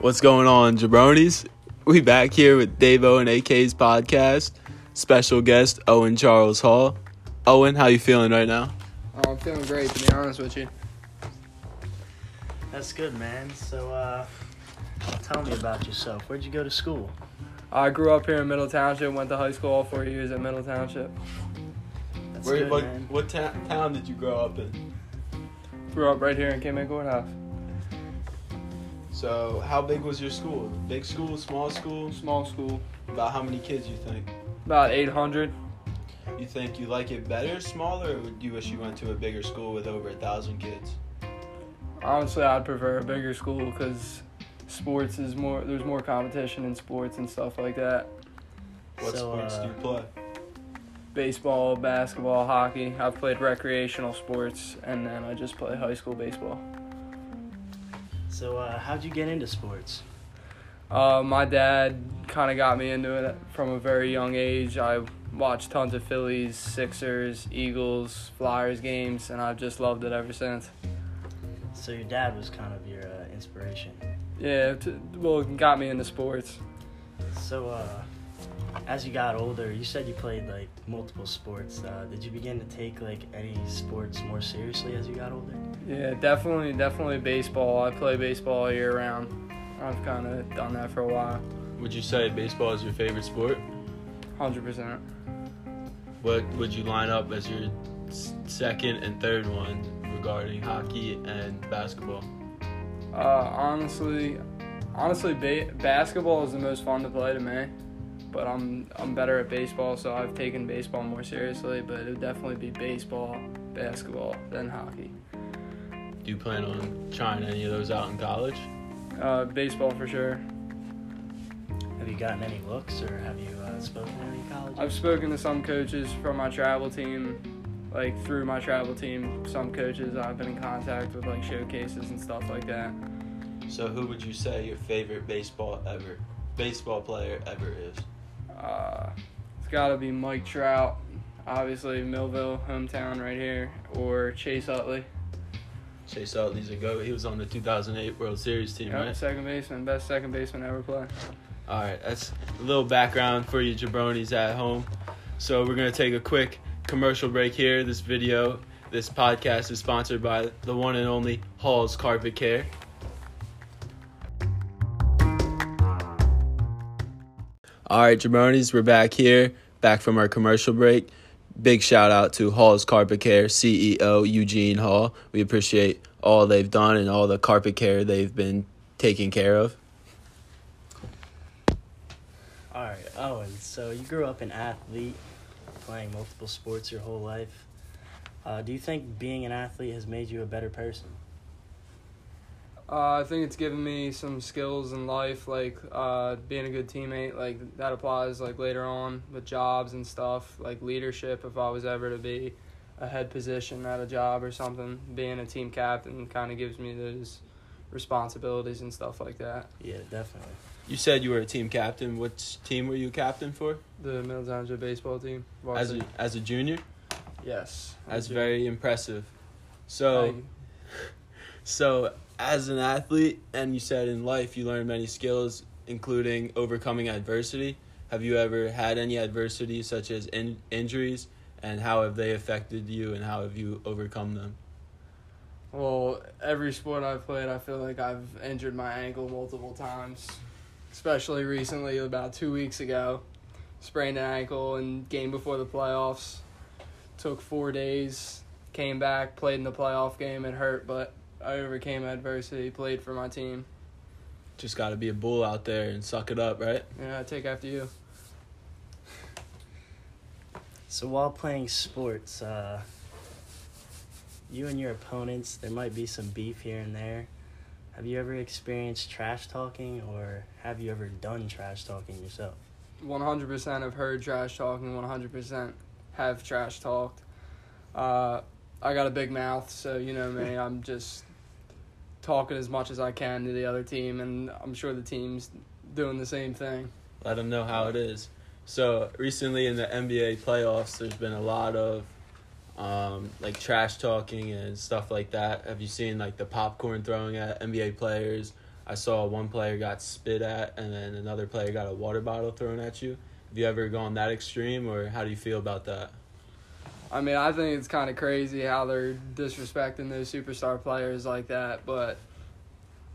What's going on, jabronis? We back here with Davo and AK's podcast. Special guest Owen Charles Hall. Owen, how you feeling right now? Oh, I'm feeling great, to be honest with you. That's good, man. So, uh, tell me about yourself. Where'd you go to school? I grew up here in Middle Township, went to high school all four years at Middle Township. That's Where, good, what man. what ta- town did you grow up in? Grew up right here in Cape Courthouse. So, how big was your school? Big school, small school? Small school, About how many kids you think? about 800. You think you like it better, smaller, or would you wish you went to a bigger school with over a thousand kids? Honestly, I'd prefer a bigger school because sports is more. There's more competition in sports and stuff like that. What So, sports uh, do you play? Baseball, basketball, hockey. I've played recreational sports, and then I just play high school baseball. So, uh, how'd you get into sports? Uh, my dad kind of got me into it from a very young age. I watched tons of Phillies, Sixers, Eagles, Flyers games, and I've just loved it ever since. So, your dad was kind of your uh, inspiration. Yeah, t- well, it got me into sports. So, uh, as you got older, you said you played like multiple sports. Uh, did you begin to take like any sports more seriously as you got older? Yeah, definitely, definitely baseball. I play baseball year round. I've kind of done that for a while. Would you say baseball is your favorite sport? 100%. What would you line up as your second and third one regarding hockey and basketball? Uh, honestly, honestly, ba- basketball is the most fun to play to me. But I'm I'm better at baseball, so I've taken baseball more seriously. But it would definitely be baseball, basketball, then hockey. Do you plan on trying any of those out in college? Uh, baseball for sure. Have you gotten any looks, or have you uh, spoken to any colleges? I've spoken to some coaches from my travel team, like through my travel team. Some coaches I've been in contact with, like showcases and stuff like that. So, who would you say your favorite baseball ever, baseball player ever is? Uh, it's got to be Mike Trout, obviously Millville, hometown right here, or Chase Utley. Chase Utley's a go. He was on the 2008 World Series team, Yep, right? second baseman, best second baseman ever play. All right, that's a little background for you jabronis at home. So we're gonna take a quick commercial break here. This video, this podcast is sponsored by the one and only Hall's Carpet Care. All right, jabronis, we're back here, back from our commercial break. Big shout out to Hall's Carpet Care CEO Eugene Hall. We appreciate all they've done and all the carpet care they've been taking care of. All right, Owen. So you grew up an athlete, playing multiple sports your whole life. Uh, do you think being an athlete has made you a better person? Uh, I think it's given me some skills in life, like uh, being a good teammate. Like that applies like later on with jobs and stuff, like leadership. If I was ever to be a head position at a job or something, being a team captain kind of gives me those responsibilities and stuff like that. Yeah, definitely. You said you were a team captain. Which team were you captain for? The Middle Township baseball team. As a, as a junior? yes, That's I do. very impressive. So, Thank you. so as an athlete, and you said in life you learned many skills, including overcoming adversity. Have you ever had any adversity, such as in, injuries, and how have they affected you, and how have you overcome them? Well, every sport I've played, I feel like I've injured my ankle multiple times. Especially recently, about two weeks ago, sprained an ankle and game before the playoffs. Took four days, came back, played in the playoff game. It hurt, but I overcame adversity. Played for my team. Just got to be a bull out there and suck it up, right? Yeah, I take after you. So while playing sports, uh, you and your opponents, there might be some beef here and there. Have you ever experienced trash talking, or have you ever done trash talking yourself? 100% have heard trash talking. 100% have trash talked. Uh, I got a big mouth, so you know me. I'm just talking as much as I can to the other team, and I'm sure the team's doing the same thing. Let them know how it is. So recently in the NBA playoffs, there's been a lot of um, like trash talking and stuff like that. Have you seen like the popcorn throwing at NBA players? I saw one player got spit at, and then another player got a water bottle thrown at you. Have you ever gone that extreme, or how do you feel about that? I mean, I think it's kind of crazy how they're disrespecting those superstar players like that. But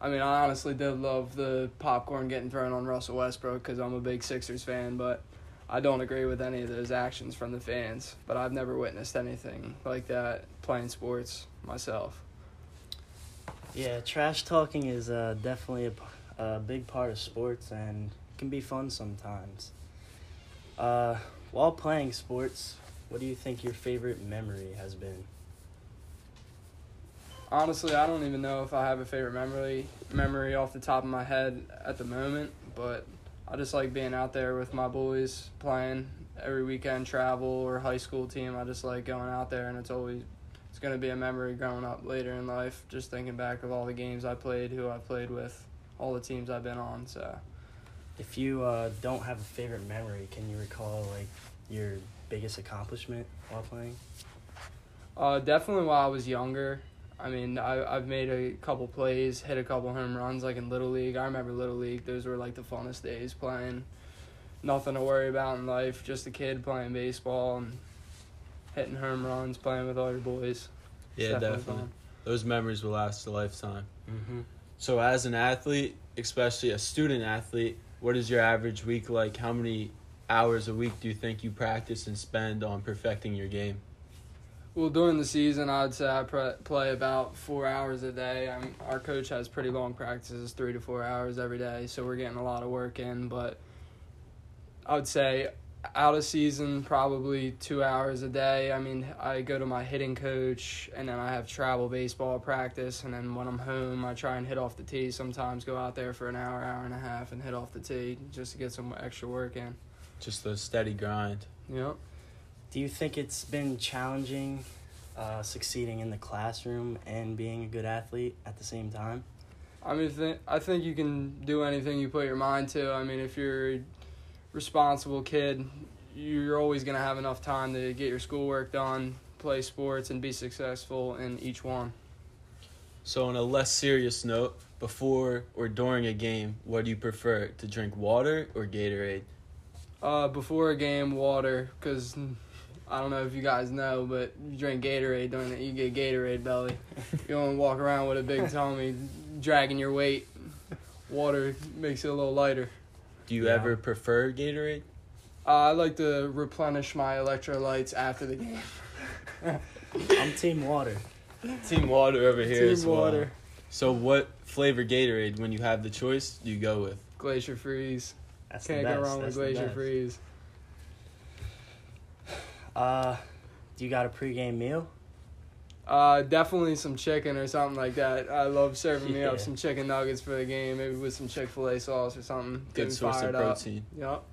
I mean, I honestly did love the popcorn getting thrown on Russell Westbrook because I'm a big Sixers fan. But I don't agree with any of those actions from the fans. But I've never witnessed anything like that playing sports myself. Yeah, trash talking is uh, definitely a big part of sports and can be fun sometimes. Uh, while playing sports, what do you think your favorite memory has been? Honestly, I don't even know if I have a favorite memory memory off the top of my head at the moment, but I just like being out there with my boys playing every weekend travel or high school team. I just like going out there and it's always it's going to be a memory growing up later in life just thinking back of all the games I played, who I played with, all the teams I've been on, so If you uh, don't have a favorite memory, can you recall like your biggest accomplishment while playing? Uh, definitely while I was younger. I mean, I I've made a couple plays, hit a couple home runs like in little league. I remember little league; those were like the funnest days playing. Nothing to worry about in life, just a kid playing baseball and hitting home runs, playing with all your boys. Yeah, definitely. fun. Those memories will last a lifetime. Mm-hmm. So, as an athlete, especially a student athlete, what is your average week like? How many hours a week do you think you practice and spend on perfecting your game? Well, during the season, I'd say I pre- play about four hours a day. I'm, our coach has pretty long practices, three to four hours every day, so we're getting a lot of work in. But I would say out of season, probably two hours a day. I mean, I go to my hitting coach, and then I have travel baseball practice, and then when I'm home, I try and hit off the tee. Sometimes go out there for an hour, hour and a half, and hit off the tee just to get some extra work in. Just a steady grind. Yep. Do you think it's been challenging uh, succeeding in the classroom and being a good athlete at the same time? I mean, th- I think you can do anything you put your mind to. I mean, if you're a responsible kid, you're always going to have enough time to get your schoolwork done, play sports, and be successful in each one. So, on a less serious note, before or during a game, what do you prefer? To drink water or Gatorade? Uh, before a game, water, because I don't know if you guys know, but you drink Gatorade during it, you get Gatorade belly. you don't walk around with a big tummy dragging your weight. Water makes it a little lighter. Do you Yeah. ever prefer Gatorade? Uh, I like to replenish my electrolytes after the game. I'm Team Water. Team Water over here Team as well. water. So, what flavor Gatorade, when you have the choice, do you go with? Glacier freeze. That's Can't the best. go wrong with That's the glacier freeze. Uh, do you got a pregame meal? Uh, definitely some chicken or something like that. I love serving me up some chicken nuggets for the game, maybe with some Chick Fil A sauce or something. Get Good me source of fired up. protein. Yep.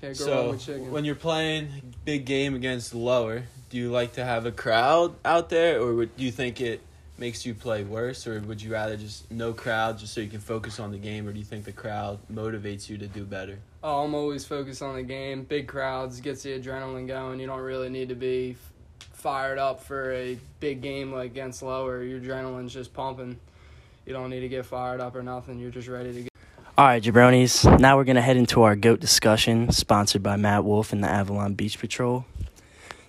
Can't go wrong So, with chicken. when you're playing big game against lower, do you like to have a crowd out there, or would, do you think it makes you play worse, or would you rather just no crowd just so you can focus on the game, or do you think the crowd motivates you to do better? oh, I'm always focused on the game. Big crowds gets the adrenaline going. You don't really need to be f- fired up for a big game like against lower. Your adrenaline's just pumping. You don't need to get fired up or nothing. You're just ready to go. All right, jabronis. Now we're gonna head into our goat discussion, sponsored by Matt Wolf and the Avalon Beach Patrol.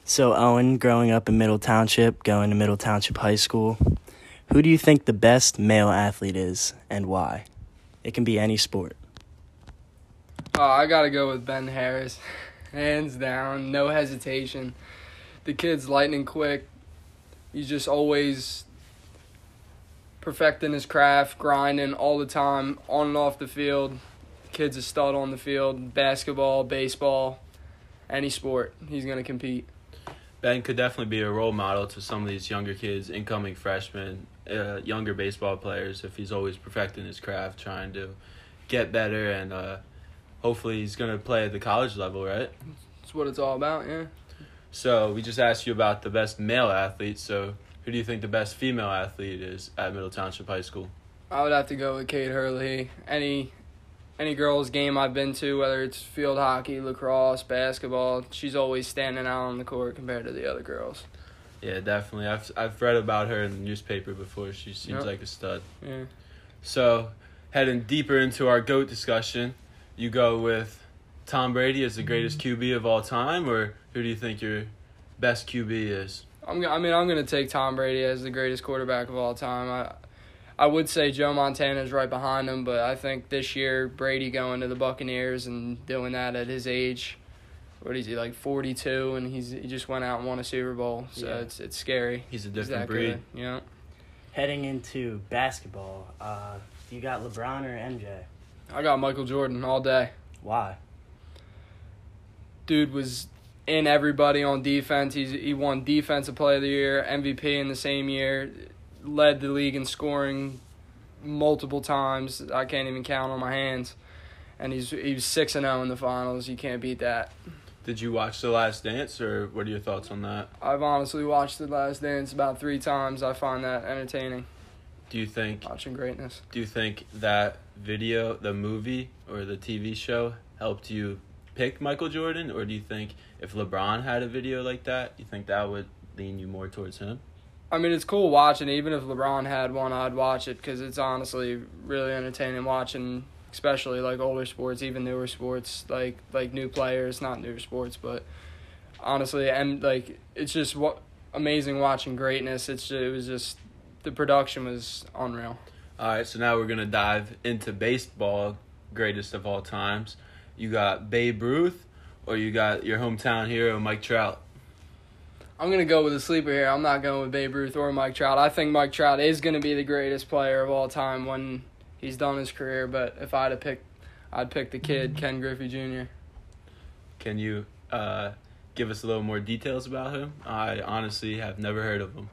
So, Owen, growing up in Middle Township, going to Middle Township High School, who do you think the best male athlete is, and why? It can be any sport. Oh, I gotta go with Ben Harris, hands down, no hesitation. The kid's lightning quick. He's just always perfecting his craft, grinding all the time, on and off the field. Kid's a stud on the field. Basketball, baseball, any sport, he's gonna compete. Ben could definitely be a role model to some of these younger kids, incoming freshmen, uh, younger baseball players, if he's always perfecting his craft, trying to get better, and uh, hopefully he's going to play at the college level, right? That's what it's all about, yeah. So we just asked you about the best male athlete. So who do you think the best female athlete is at Middle Township High School? I would have to go with Kate Hurley. Any any girls game I've been to, whether it's field hockey, lacrosse, basketball, she's always standing out on the court compared to the other girls. Yeah, definitely. I've I've read about her in the newspaper before. She seems Yep. like a stud. Yeah. So, heading deeper into our GOAT discussion, you go with Tom Brady as the mm-hmm. greatest QB of all time, or who do you think your best QB is? I'm, I mean, I'm going to take Tom Brady as the greatest quarterback of all time. I, I would say Joe Montana is right behind him, but I think this year Brady going to the Buccaneers and doing that at his age, what is he like 42, and he's he just went out and won a Super Bowl, so Yeah. it's it's scary. He's a different that breed. good, Yeah. Heading into basketball, uh, you got LeBron or MJ? I got Michael Jordan all day. Why? Dude was in everybody on defense. He's he won defensive player of the year, MVP in the same year, led the league in scoring multiple times. I can't even count on my hands. And he's he was six and zero in the finals. You can't beat that. Did you watch The Last Dance, or what are your thoughts on that? I've honestly watched The Last Dance about three times. I find that entertaining. Do you think Watching greatness. do you think that video, the movie or the TV show helped you pick Michael Jordan, or do you think if LeBron had a video like that, you think that would lean you more towards him? I mean, it's cool watching. Even if LeBron had one, I'd watch it because it's honestly really entertaining watching, especially like older sports, even newer sports, like like new players, not newer sports, but honestly, and like it's just what amazing watching greatness. It's just, it was just the production was unreal. All right, so now we're gonna dive into baseball, greatest of all times. You got Babe Ruth, or you got your hometown hero Mike Trout. I'm gonna go with a sleeper here. I'm not going with Babe Ruth or Mike Trout. I think Mike Trout is gonna be the greatest player of all time when he's done his career. But if I had to pick, I'd pick the kid Ken Griffey Jr. Can you uh, give us a little more details about him? I honestly have never heard of him.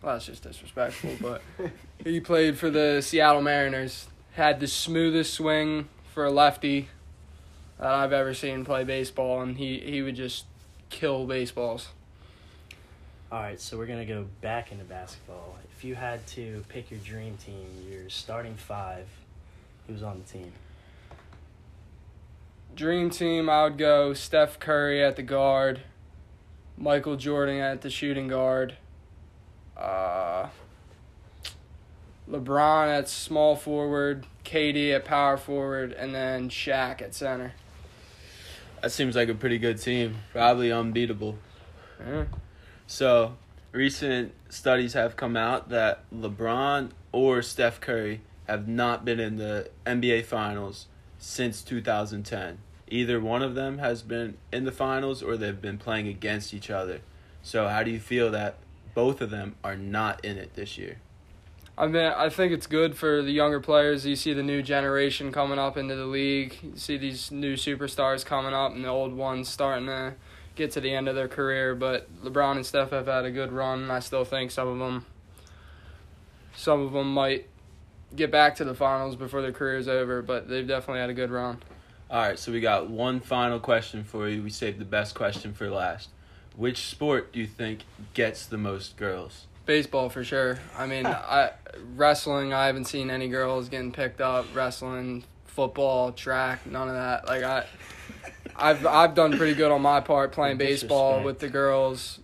Well, that's just disrespectful, but he played for the Seattle Mariners. Had the smoothest swing for a lefty that I've ever seen play baseball, and he, he would just kill baseballs. All right, so we're gonna go back into basketball. If you had to pick your dream team, your starting five, who's on the team? Dream team, I would go Steph Curry at the guard, Michael Jordan at the shooting guard, uh, LeBron at small forward, KD at power forward, and then Shaq at center. That seems like a pretty good team, probably unbeatable. So, recent studies have come out that LeBron or Steph Curry have not been in the NBA Finals since 2010. Either one of them has been in the finals or they've been playing against each other. So, how do you feel that both of them are not in it this year? I mean, I think it's good for the younger players. You see the new generation coming up into the league. You see these new superstars coming up, and the old ones starting to get to the end of their career. But LeBron and Steph have had a good run. I still think some of them, some of them might get back to the finals before their career's over. But they've definitely had a good run. All right, so we got one final question for you. We saved the best question for last. Which sport do you think gets the most girls? Baseball for sure. I mean, I wrestling. I haven't seen any girls getting picked up. Wrestling, football, track, none of that. Like I, I've I've done pretty good on my part playing baseball with the girls,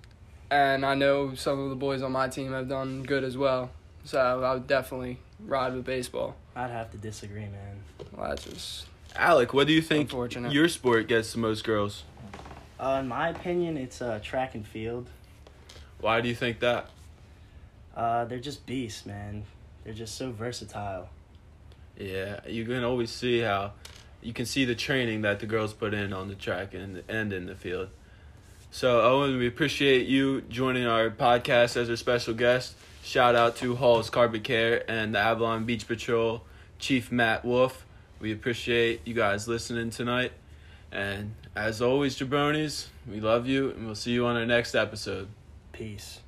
and I know some of the boys on my team have done good as well. So I would definitely ride with baseball. I'd have to disagree, man. Well, that's just Alec, what do you think your sport gets the most girls? Uh, in my opinion, it's uh, track and field. Why do you think that? Uh, they're just beasts, man. They're just so versatile. Yeah, you can always see how you can see the training that the girls put in on the track and and in the field. So Owen, we appreciate you joining our podcast as our special guest. Shout out to Hall's Carpet Care and the Avalon Beach Patrol Chief Matt Wolf. We appreciate you guys listening tonight. And as always, jabronis, we love you and we'll see you on our next episode. Peace.